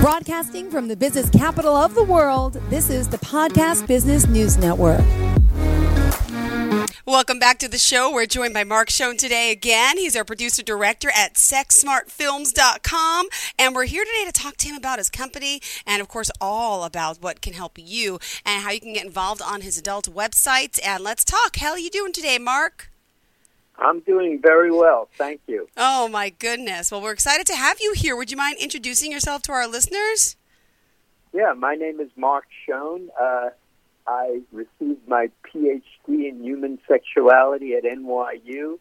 Broadcasting from the business capital of the world, this is the Podcast Business News Network. Welcome back to the show. We're joined by Mark Schoen today again. He's our producer director at sexsmartfilms.com. And we're here today to talk to him about his company and, of course, all about what can help you and how you can get involved on his adult websites. And let's talk. How are you doing today, Mark? I'm doing very well. Thank you. Oh, my goodness. Well, we're excited to have you here. Would you mind introducing yourself to our listeners? Yeah, my name is Mark Schoen. Uh, I received my PhD in human sexuality at NYU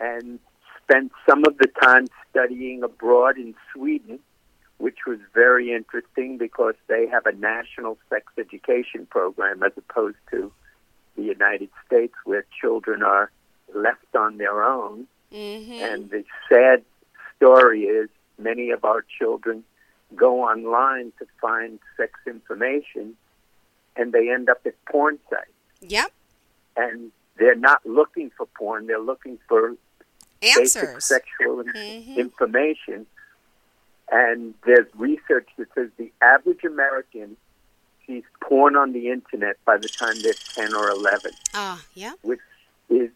and spent some of the time studying abroad in Sweden, which was very interesting because they have a national sex education program as opposed to the United States where children are left on their own. Mm-hmm. And the sad story is many of our children go online to find sex information and they end up at porn sites. Yep. And they're not looking for porn, they're looking for basic Answers. sexual Mhm. information. And there's research that says the average American sees porn on the internet by the time they're 10 or 11, Ah, yeah. which is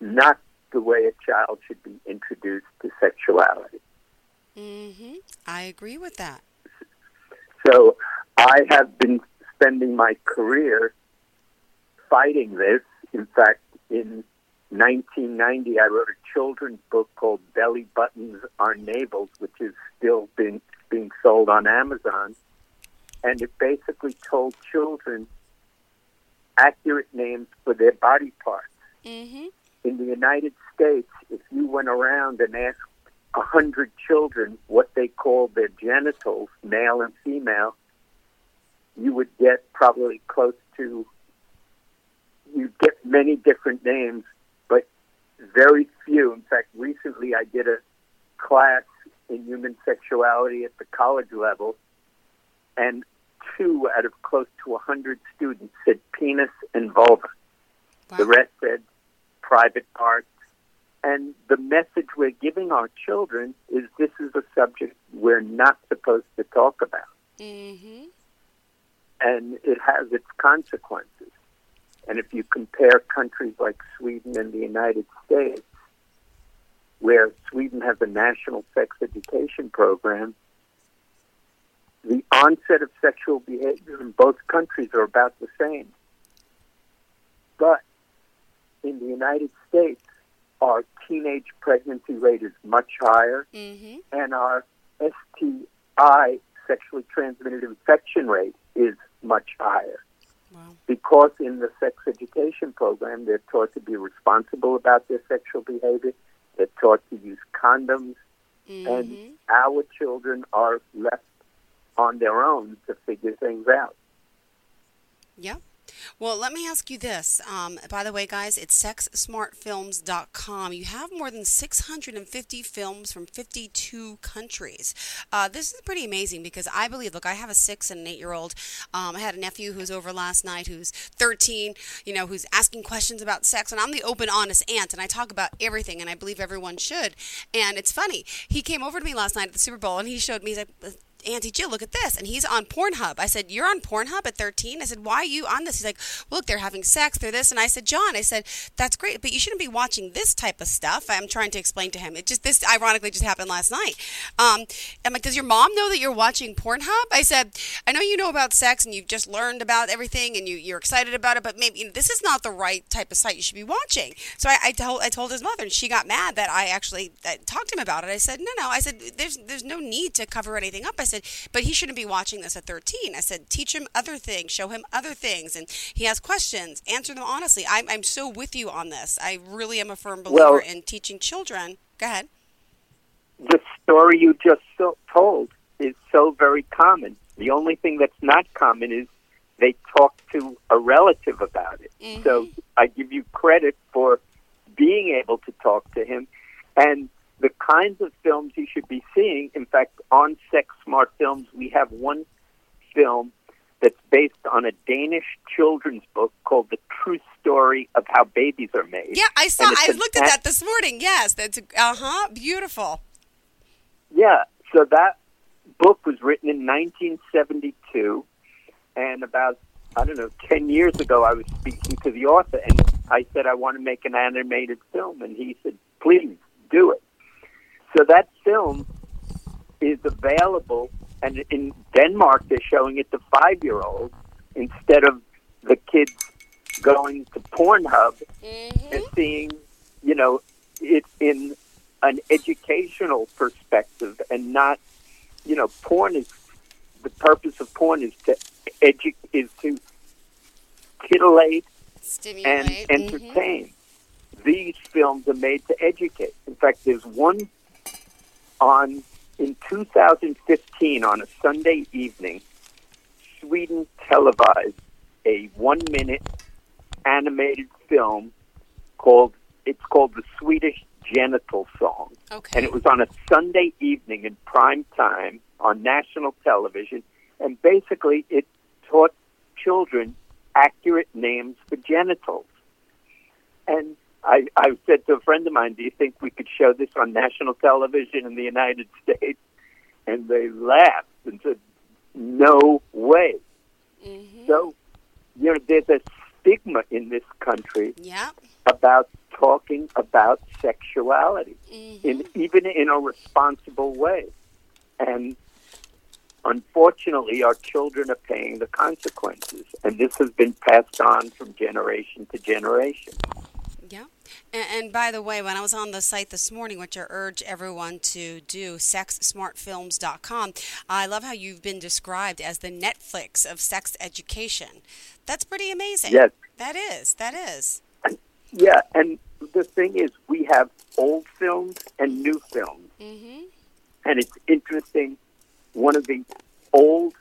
not the way a child should be introduced to sexuality. Mm-hmm. I agree with that. So I have been spending my career fighting this. In fact, in 1990, I wrote a children's book called Belly Buttons Are Navels, which is still being, being sold on Amazon. And it basically told children accurate names for their body parts. Mm-hmm. In the United States, if you went around and asked a hundred children what they called their genitals, male and female, you would get probably close to you'd get many different names, but very few. In fact, recently I did a class in human sexuality at the college level, and two out of close to a hundred students said penis and vulva. The rest said private parts. And the message we're giving our children is this is a subject we're not supposed to talk about. Mm-hmm. And it has its consequences. And if you compare countries like Sweden and the United States, where Sweden has a national sex education program, the onset of sexual behavior in both countries are about the same. But in the United States, our teenage pregnancy rate is much higher, Mm-hmm. and our STI, sexually transmitted infection rate, is much higher. Wow. Because in the sex education program, they're taught to be responsible about their sexual behavior, they're taught to use condoms, Mm-hmm. and our children are left on their own to figure things out. Yep. Well, let me ask you this. Um, by the way, guys, it's sexsmartfilms.com. You have more than 650 films from 52 countries. Uh, this is pretty amazing because I believe, look, I have a six and an eight year old. Um, I had a nephew who's over last night who's 13, you know, who's asking questions about sex. And I'm the open, honest aunt, and I talk about everything, and I believe everyone should. And it's funny. He came over to me last night at the Super Bowl and he showed me, he's like, Auntie Jill, look at this. And he's on Pornhub. I said, You're on Pornhub at 13? I said, Why are you on this? He's like, Look, they're having sex, they're this. And I said, John, I said, That's great, but you shouldn't be watching this type of stuff. I'm trying to explain to him. It just, this ironically just happened last night. Um, I'm like, Does your mom know that you're watching Pornhub? I said, I know you know about sex and you've just learned about everything and you, you're excited about it, but maybe you know, this is not the right type of site you should be watching. So I, I, told, I told his mother, and she got mad that I actually uh, talked to him about it. I said, No, no. I said, There's, there's no need to cover anything up. I said, But he shouldn't be watching this at 13. I said, teach him other things, show him other things, and he has questions, answer them honestly. I'm, I'm so with you on this. I really am a firm believer Well- in teaching children. Go ahead. The story you just so- told is so very common. The only thing that's not common is they talk to a relative about it. Mhm. So I give you credit for being able to talk to him. And the kinds of films you should be seeing, in fact, on Sex Smart Films, we have one film that's based on a Danish children's book called The True Story of How Babies Are Made. Yeah, I saw. I looked at that this morning. Yes, that's uh huh. Beautiful. Yeah, so that book was written in 1972, and about I don't know, 10 years ago, I was speaking to the author, and I said I want to make an animated film, and he said, "Please do it." So that film is available, and in Denmark they're showing it to five-year-olds instead of the kids going to Pornhub and seeing, you know, it in an educational perspective and not, you know, porn is the purpose of porn is to edu- is to titillate and Stimulate. mhm. entertain. These films are made to educate. In fact, there's one on in 2015 on a Sunday evening. Sweden televised a one-minute animated film called it's called the Swedish Genital Song Okay. and it was on a Sunday evening in prime time on national television. And basically, it taught children accurate names for genitals. And I, I said to a friend of mine, "Do you think we could show this on national television in the United States?" And they laughed and said, "No way." Mhm. So, you know, there's a stigma in this country Yeah. about talking about sexuality Mhm. in even in a responsible way. And unfortunately, our children are paying the consequences, and this has been passed on from generation to generation. Yeah. And, and by the way, when I was on the site this morning, which I urge everyone to do, sexsmartfilms.com, I love how you've been described as the Netflix of sex education. That's pretty amazing. Yes. That is. That is. Yeah, and the thing is, we have old films and new films, Mm-hmm. and it's interesting. One of the old,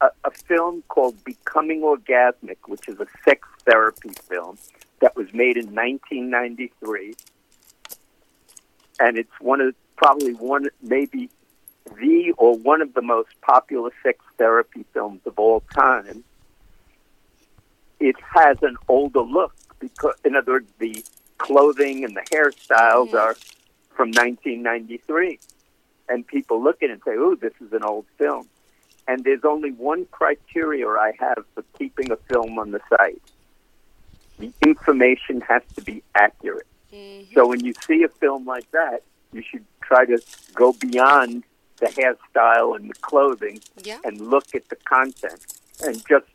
a, a film called Becoming Orgasmic, which is a sex therapy film that was made in 1993, and it's one of probably one, maybe the or one of the most popular sex therapy films of all time. It has an older look because, in other words, the clothing and the hairstyles Mhm. are from 1993 and people look at it and say, "Oh, this is an old film." And there's only one criteria I have for keeping a film on the site: the information has to be accurate. Mm-hmm. So when you see a film like that, you should try to go beyond the hairstyle and the clothing Yeah. and look at the content. And just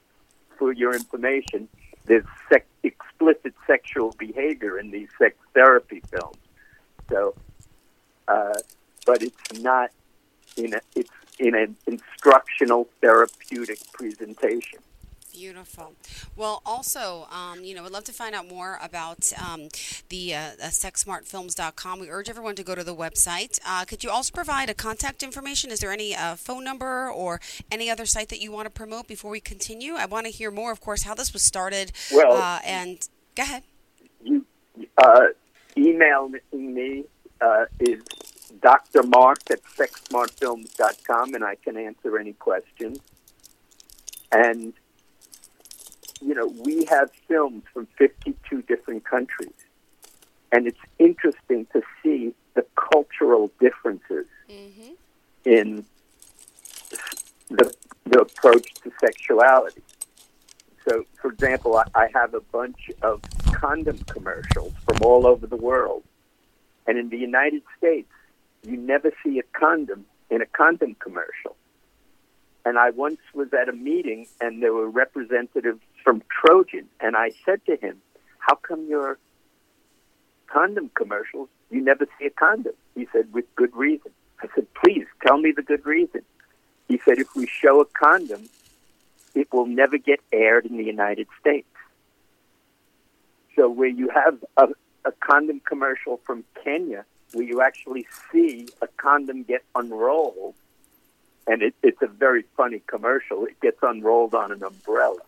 for your information, there's sex, explicit sexual behavior in these sex therapy films. So, uh, but it's not in a, it's in an instructional therapeutic presentation. Beautiful. Well, also, um, you know, I'd love to find out more about um, the uh, uh, sexsmartfilms.com. We urge everyone to go to the website. Uh, could you also provide a contact information? Is there any uh, phone number or any other site that you want to promote before we continue? I want to hear more, of course, how this was started. Well- uh, and go ahead. You uh, email me uh, is Dr. Mark at sexsmartfilms.com, and I can answer any questions. And you know, we have films from 52 different countries. And it's interesting to see the cultural differences Mm-hmm. in the, the approach to sexuality. So, for example, I, I have a bunch of condom commercials from all over the world. And in the United States, you never see a condom in a condom commercial. And I once was at a meeting and there were representatives Trojan, and I said to him, How come your condom commercials, you never see a condom? He said, With good reason. I said, Please tell me the good reason. He said, If we show a condom, it will never get aired in the United States. So, where you have a, a condom commercial from Kenya, where you actually see a condom get unrolled, and it, it's a very funny commercial. It gets unrolled on an umbrella,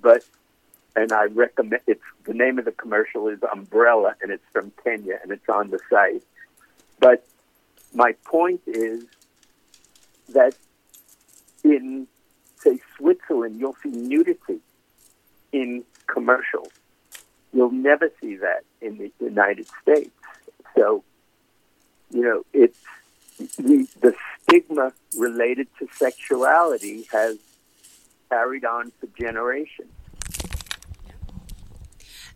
but and I recommend it's the name of the commercial is Umbrella, and it's from Kenya, and it's on the site. But my point is that in say Switzerland, you'll see nudity in commercials. You'll never see that in the United States. So, you know, it's the, the stigma related to sexuality has carried on for generations.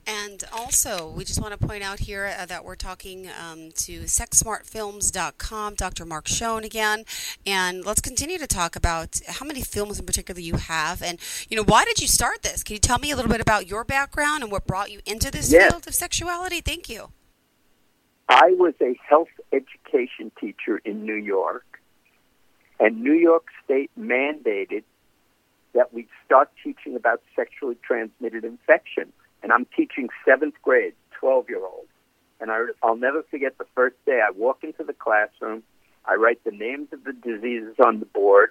And also, we just want to point out here uh, that we're talking um, to sexsmartfilms.com, Dr. Mark Schoen again. And let's continue to talk about how many films in particular you have. And, you know, why did you start this? Can you tell me a little bit about your background and what brought you into this Yes. field of sexuality? Thank you. I was a health education teacher in New York, and New York State mandated that we'd start teaching about sexually transmitted infections. And I'm teaching seventh grade, 12 year olds. And I, I'll never forget the first day I walk into the classroom, I write the names of the diseases on the board,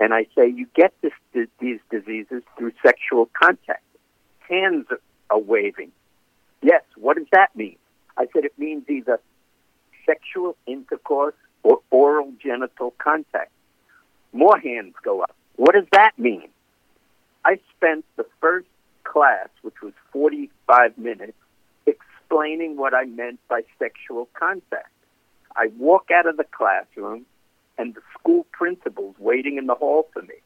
and I say, You get this, these diseases through sexual contact. Hands are waving. Yes, what does that mean? I said it means either sexual intercourse or oral genital contact. More hands go up. What does that mean? I spent the first class, which was 45 minutes, explaining what I meant by sexual contact. I walk out of the classroom, and the school principal's waiting in the hall for me.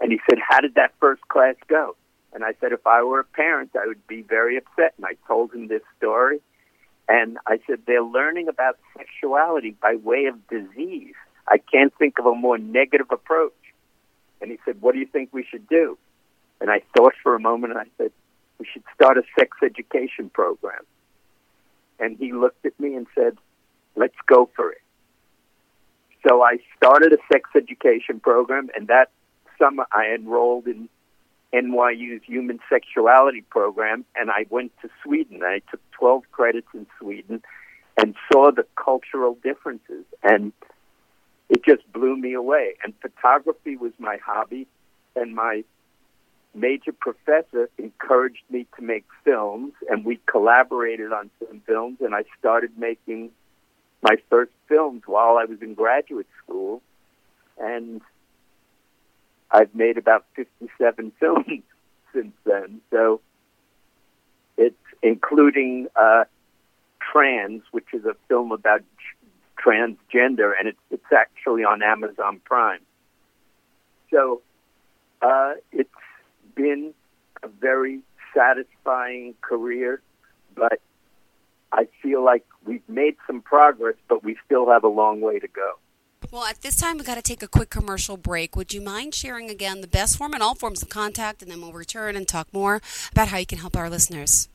And he said, How did that first class go? And I said, If I were a parent, I would be very upset. And I told him this story. And I said, They're learning about sexuality by way of disease. I can't think of a more negative approach. And he said, What do you think we should do? And I thought for a moment and I said, We should start a sex education program. And he looked at me and said, Let's go for it. So I started a sex education program, and that summer I enrolled in NYU's Human Sexuality Program, and I went to Sweden. I took 12 credits in Sweden and saw the cultural differences, and it just blew me away. And photography was my hobby, and my major professor encouraged me to make films, and we collaborated on some films, and I started making my first films while I was in graduate school, and I've made about 57 films since then. So it's including uh, Trans, which is a film about transgender, and it's, it's actually on Amazon Prime. So uh, it's been a very satisfying career, but I feel like we've made some progress, but we still have a long way to go. Well, at this time, we've got to take a quick commercial break. Would you mind sharing again the best form and all forms of contact, and then we'll return and talk more about how you can help our listeners?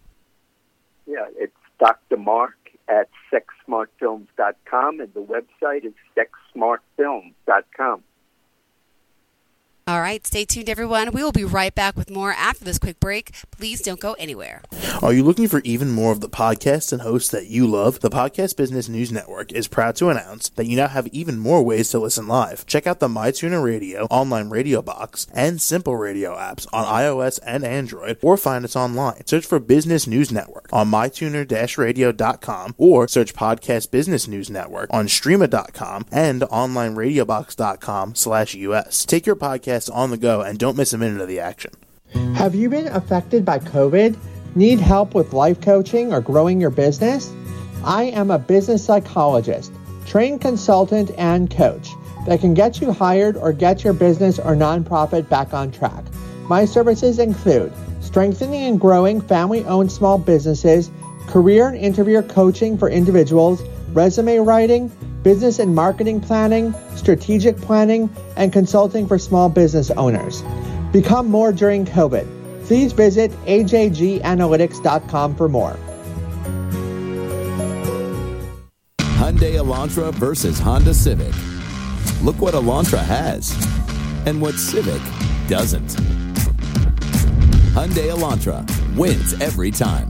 Yeah, it's Dr. Mark at sexsmartfilms.com, and the website is sexsmartfilms.com. All right, stay tuned, everyone. We will be right back with more after this quick break. Please don't go anywhere. Are you looking for even more of the podcasts and hosts that you love? The Podcast Business News Network is proud to announce that you now have even more ways to listen live. Check out the MyTuner Radio, online radio box, and Simple Radio apps on iOS and Android, or find us online. Search for Business News Network on mytuner-radio.com or search Podcast Business News Network on streema.com and onlineradiobox.com slash US. Take your podcast on the go and don't miss a minute of the action. Have you been affected by COVID? Need help with life coaching or growing your business? I am a business psychologist, trained consultant, and coach that can get you hired or get your business or nonprofit back on track. My services include strengthening and growing family owned small businesses, career and interview coaching for individuals, resume writing, business and marketing planning, strategic planning, and consulting for small business owners. Become more during COVID. Please visit ajganalytics.com for more. Hyundai Elantra versus Honda Civic. Look what Elantra has and what Civic doesn't. Hyundai Elantra wins every time.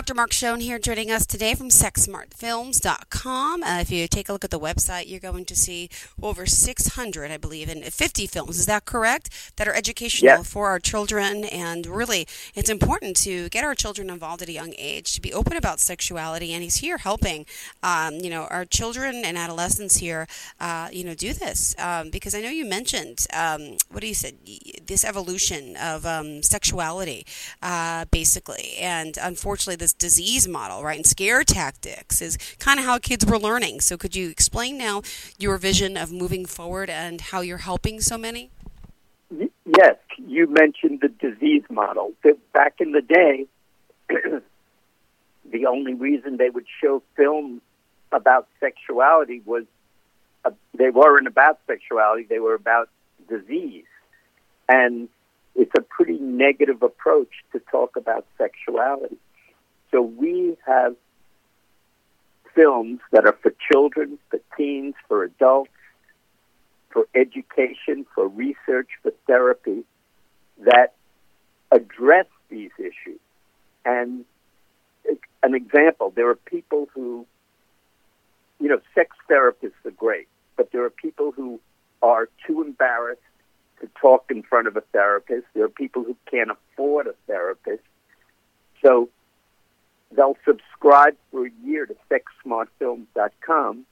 Dr. Mark Schoen here joining us today from sexsmartfilms.com. Uh, if you take a look at the website, you're going to see over 600, I believe, and 50 films. Is that correct? That are educational Yes. for our children. And really, it's important to get our children involved at a young age, to be open about sexuality. And he's here helping, um, you know, our children and adolescents here, uh, you know, do this. Um, because I know you mentioned, um, what do you said, this evolution of um, sexuality, uh, basically. And unfortunately, this disease model, right, and scare tactics is kind of how kids were learning. So could you explain now your vision of moving forward and how you're helping so many? Yes, you mentioned the disease model. That Back in the day, the only reason they would show films about sexuality was uh, they weren't about sexuality, they were about disease. And it's a pretty negative approach to talk about sexuality. So we have films that are for children, for teens, for adults, for education, for research, for therapy that address these issues. And an example, there are people who, you know, sex therapists are great, but there are people who are too embarrassed to talk in front of a therapist. There are people who can't afford a therapist. So they'll subscribe for a year to sexsmartfilms.com,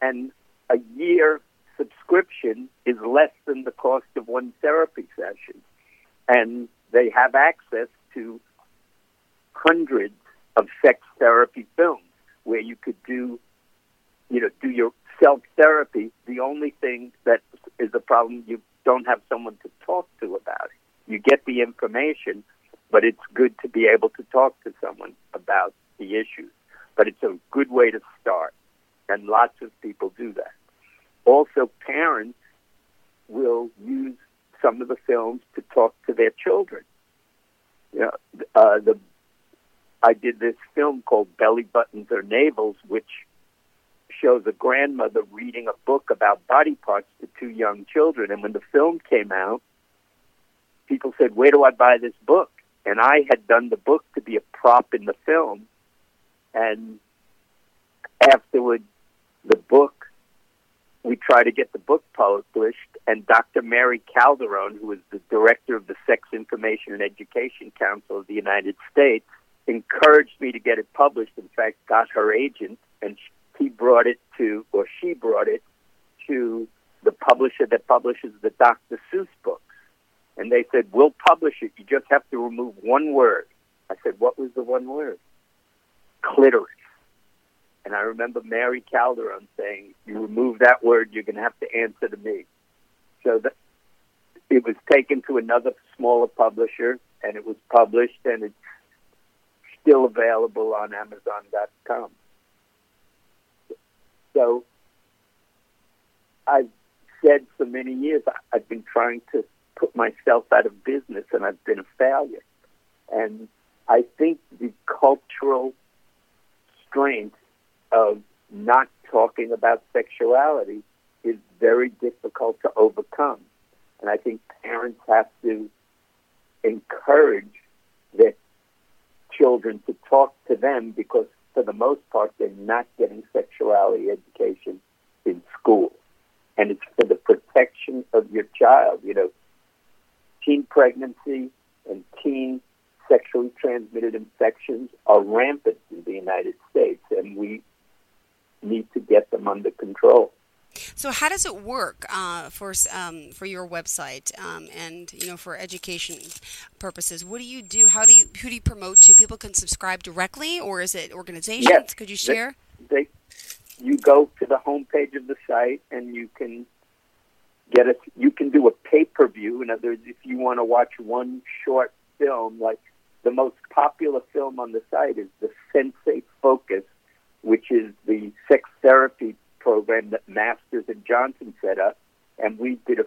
and a year subscription is less than the cost of one therapy session. And they have access to hundreds of sex therapy films where you could do, you know, do your self therapy. The only thing that is a problem, you don't have someone to talk to about it. You get the information, but it's good to be able to talk to someone about the issues. But it's a good way to start, and lots of people do that. Also, parents will use some of the films to talk to their children. You know, uh, the I did this film called Belly Buttons Are Navels, which shows a grandmother reading a book about body parts to two young children. And when the film came out, people said, Where do I buy this book? And I had done the book to be a prop in the film. And afterward, the book, we tried to get the book published, and Dr. Mary Calderone, who is the director of the Sex Information and Education Council of the United States, encouraged me to get it published. In fact, got her agent, and he brought it to, or she brought it to the publisher that publishes the Dr. Seuss books. And they said, We'll publish it. You just have to remove one word. I said, What was the one word? Clitoris. And I remember Mary Calderone saying, You remove that word, you're going to have to answer to me. So it was taken to another smaller publisher, and it was published, and it's still available on Amazon.com. So I've said for many years I've been trying to put myself out of business, and I've been a failure. And I think the cultural strength of not talking about sexuality is very difficult to overcome. And I think parents have to encourage their children to talk to them because, for the most part, they're not getting sexuality education in school. And it's for the protection of your child. You know, teen pregnancy and teen sexually transmitted infections are rampant in the United States, and we need to get them under control. So how does it work uh, for um, for your website um, and you know for education purposes? What do you do? How do you who do you promote to? People can subscribe directly, or is it organizations? Yes. Could you They- share? They, you go to the homepage of the site, and you can get a. You can do a pay per view. In other words, if you want to watch one short film, like the most popular film on the site is the Sensate Focus, which is the sex therapy program that Masters and Johnson set up, and we did a.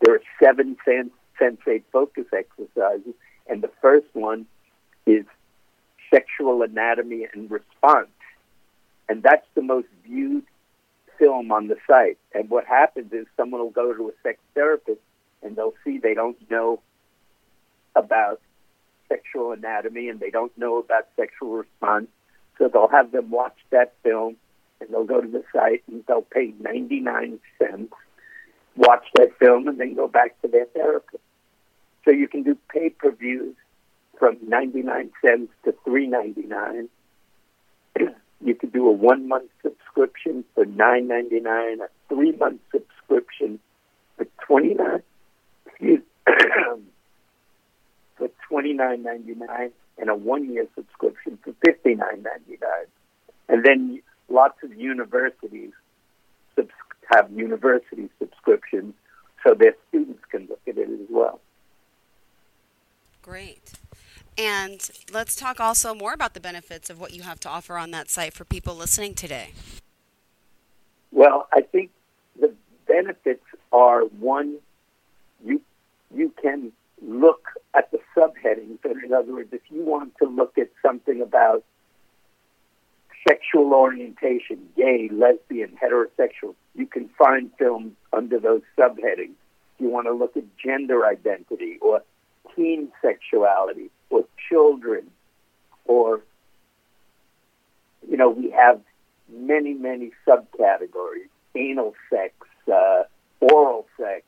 There are seven sen- Sensate Focus exercises, and the first one is sexual anatomy and response, and that's the most viewed film on the site. And what happens is someone will go to a sex therapist, and they'll see they don't know about sexual anatomy and they don't know about sexual response. So they'll have them watch that film and they'll go to the site and they'll pay 99 cents, watch that film, and then go back to their therapist. So you can do pay-per-views from 99 cents to 3.99. You could do a one-month subscription for 9.99, a three-month subscription for 29 excuse for 29.99 and a one-year subscription for 59.99. And then lots of universities subs- have university subscriptions so their students can look at it as well. Great. And let's talk also more about the benefits of what you have to offer on that site for people listening today. Well, I think the benefits are one, you you can look at the subheadings. In other words, if you want to look at something about sexual orientation, gay, lesbian, heterosexual, you can find films under those subheadings. If you want to look at gender identity or teen sexuality children or, you know, we have many, many subcategories anal sex, uh, oral sex.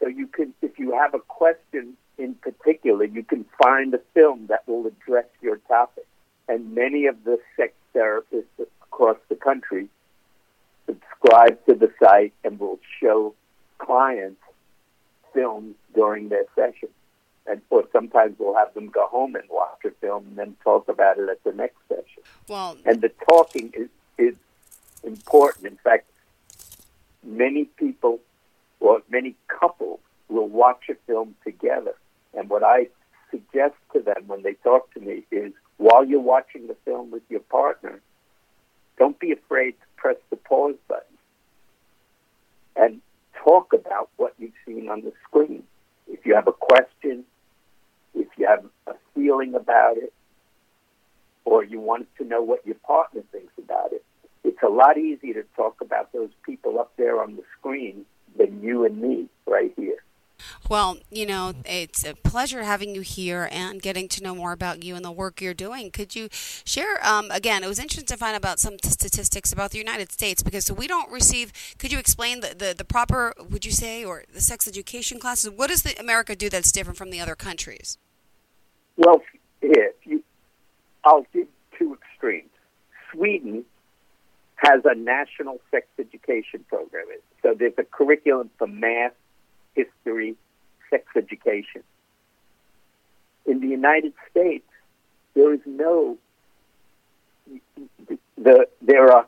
So you can, if you have a question in particular, you can find a film that will address your topic. And many of the sex therapists across the country subscribe to the site and will show clients films during their session. And or sometimes we'll have them go home and watch a film and then talk about it at the next session. Well, And the talking is, is important. In fact, many people or many couples will watch a film together. And what I suggest to them when they talk to me is while you're watching the film with your partner, don't be afraid to press the pause button and talk about what you've seen on the screen. If you have a question, if you have a feeling about it, or you want to know what your partner thinks about it, it's a lot easier to talk about those people up there on the screen than you and me right here. well, you know, it's a pleasure having you here and getting to know more about you and the work you're doing. Could you share, um, again, it was interesting to find about some t- statistics about the United States because so we don't receive, could you explain the, the, the proper, would you say, or the sex education classes? What does the America do that's different from the other countries? Well, here, you, I'll give two extremes. Sweden has a national sex education program. So there's a curriculum for math, history, sex education. In the United States, there is no, the, there are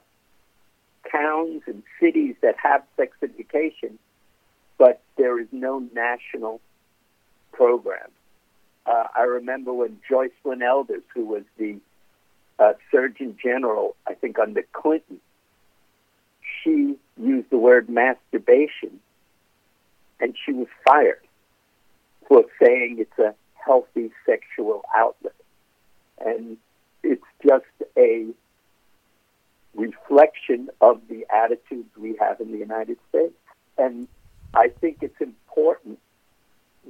towns and cities that have sex education, but there is no national program. Uh, I remember when Joycelyn Elders, who was the uh, Surgeon General, I think under Clinton, she used the word masturbation, and she was fired for saying it's a healthy sexual outlet. And it's just a reflection of the attitudes we have in the United States. And I think it's important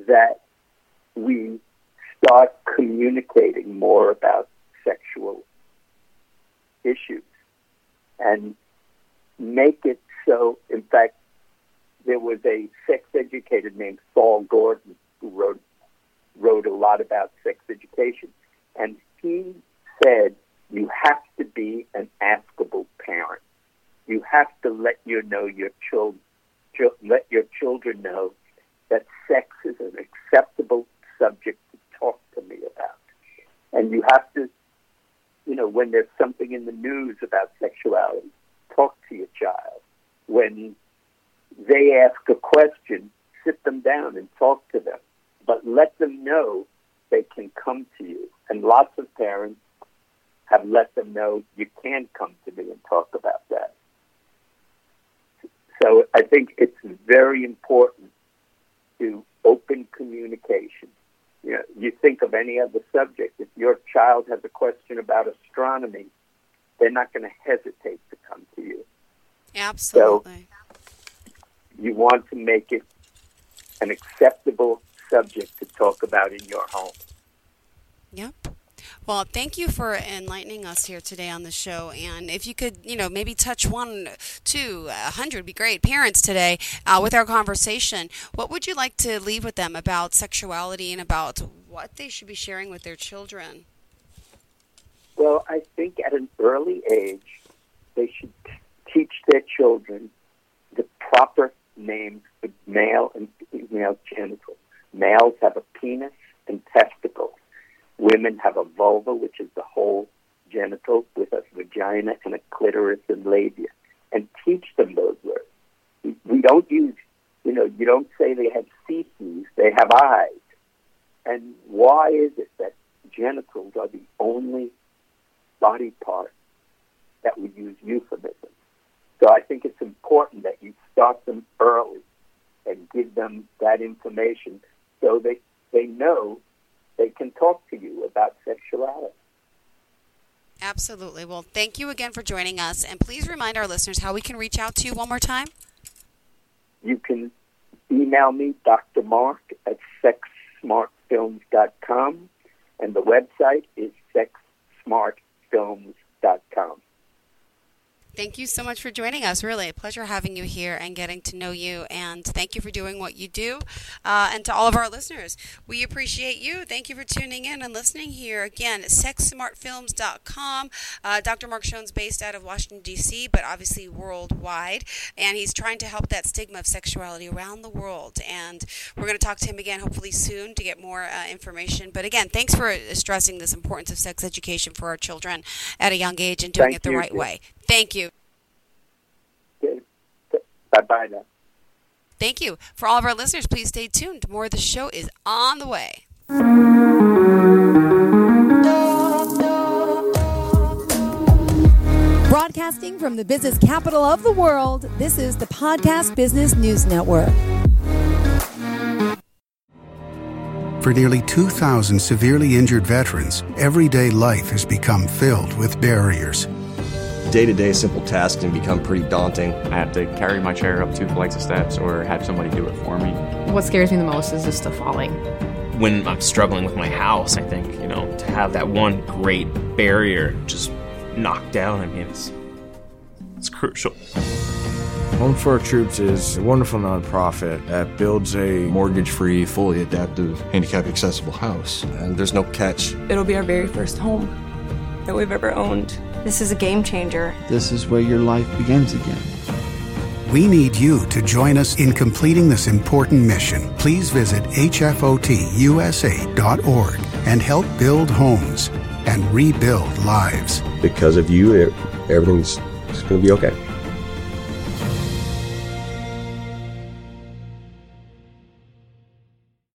that we start communicating more about sexual issues and make it so. In fact, there was a sex educator named Sol Gordon who wrote wrote a lot about sex education, and he said you have to be an askable parent. You have to let your know your children let your children know that sex is an acceptable subject talk to me about. And you have to, you know, when there's something in the news about sexuality, talk to your child. When they ask a question, sit them down and talk to them. But let them know they can come to you. And lots of parents have let them know you can come to me and talk about that. So I think it's very important to open communication. You think of any other subject. If your child has a question about astronomy, they're not going to hesitate to come to you. Absolutely. You want to make it an acceptable subject to talk about in your home. Well, thank you for enlightening us here today on the show. And if you could, you know, maybe touch one, two, a hundred, be great. Parents today uh, with our conversation, what would you like to leave with them about sexuality and about what they should be sharing with their children? Well, I think at an early age, they should teach their children the proper names for male and female genitals. Males have a penis and testicles. Women have a vulva, which is the whole genital with a vagina and a clitoris and labia, and teach them those words. We don't use, you know, you don't say they have feces, they have eyes. And why is it that genitals are the only body part that we use euphemisms? So I think it's important that you start them early and give them that information so they, they know they can talk to you about sexuality. Absolutely. Well, thank you again for joining us. And please remind our listeners how we can reach out to you one more time. You can email me, Dr. Mark, at sexsmartfilms.com, and the website is sexsmartfilms.com. Thank you so much for joining us. Really, a pleasure having you here and getting to know you. And thank you for doing what you do. Uh, and to all of our listeners, we appreciate you. Thank you for tuning in and listening here. Again, sexsmartfilms.com. Uh, Dr. Mark Schoen's based out of Washington, D.C., but obviously worldwide. And he's trying to help that stigma of sexuality around the world. And we're going to talk to him again, hopefully soon, to get more uh, information. But again, thanks for stressing this importance of sex education for our children at a young age and doing Thank it the you. right way. Thank you. Bye bye now. Thank you. For all of our listeners, please stay tuned. More of the show is on the way. Broadcasting from the business capital of the world, this is the Podcast Business News Network. For nearly 2,000 severely injured veterans, everyday life has become filled with barriers. Day to day simple tasks can become pretty daunting. I have to carry my chair up two flights of steps or have somebody do it for me. What scares me the most is just the falling. When I'm struggling with my house, I think, you know, to have that one great barrier just knocked down, I mean, it's, it's crucial. Home for Our Troops is a wonderful nonprofit that builds a mortgage free, fully adaptive, handicap accessible house. And there's no catch. It'll be our very first home that we've ever owned. This is a game changer. This is where your life begins again. We need you to join us in completing this important mission. Please visit hfotusa.org and help build homes and rebuild lives. Because of you, everything's going to be okay.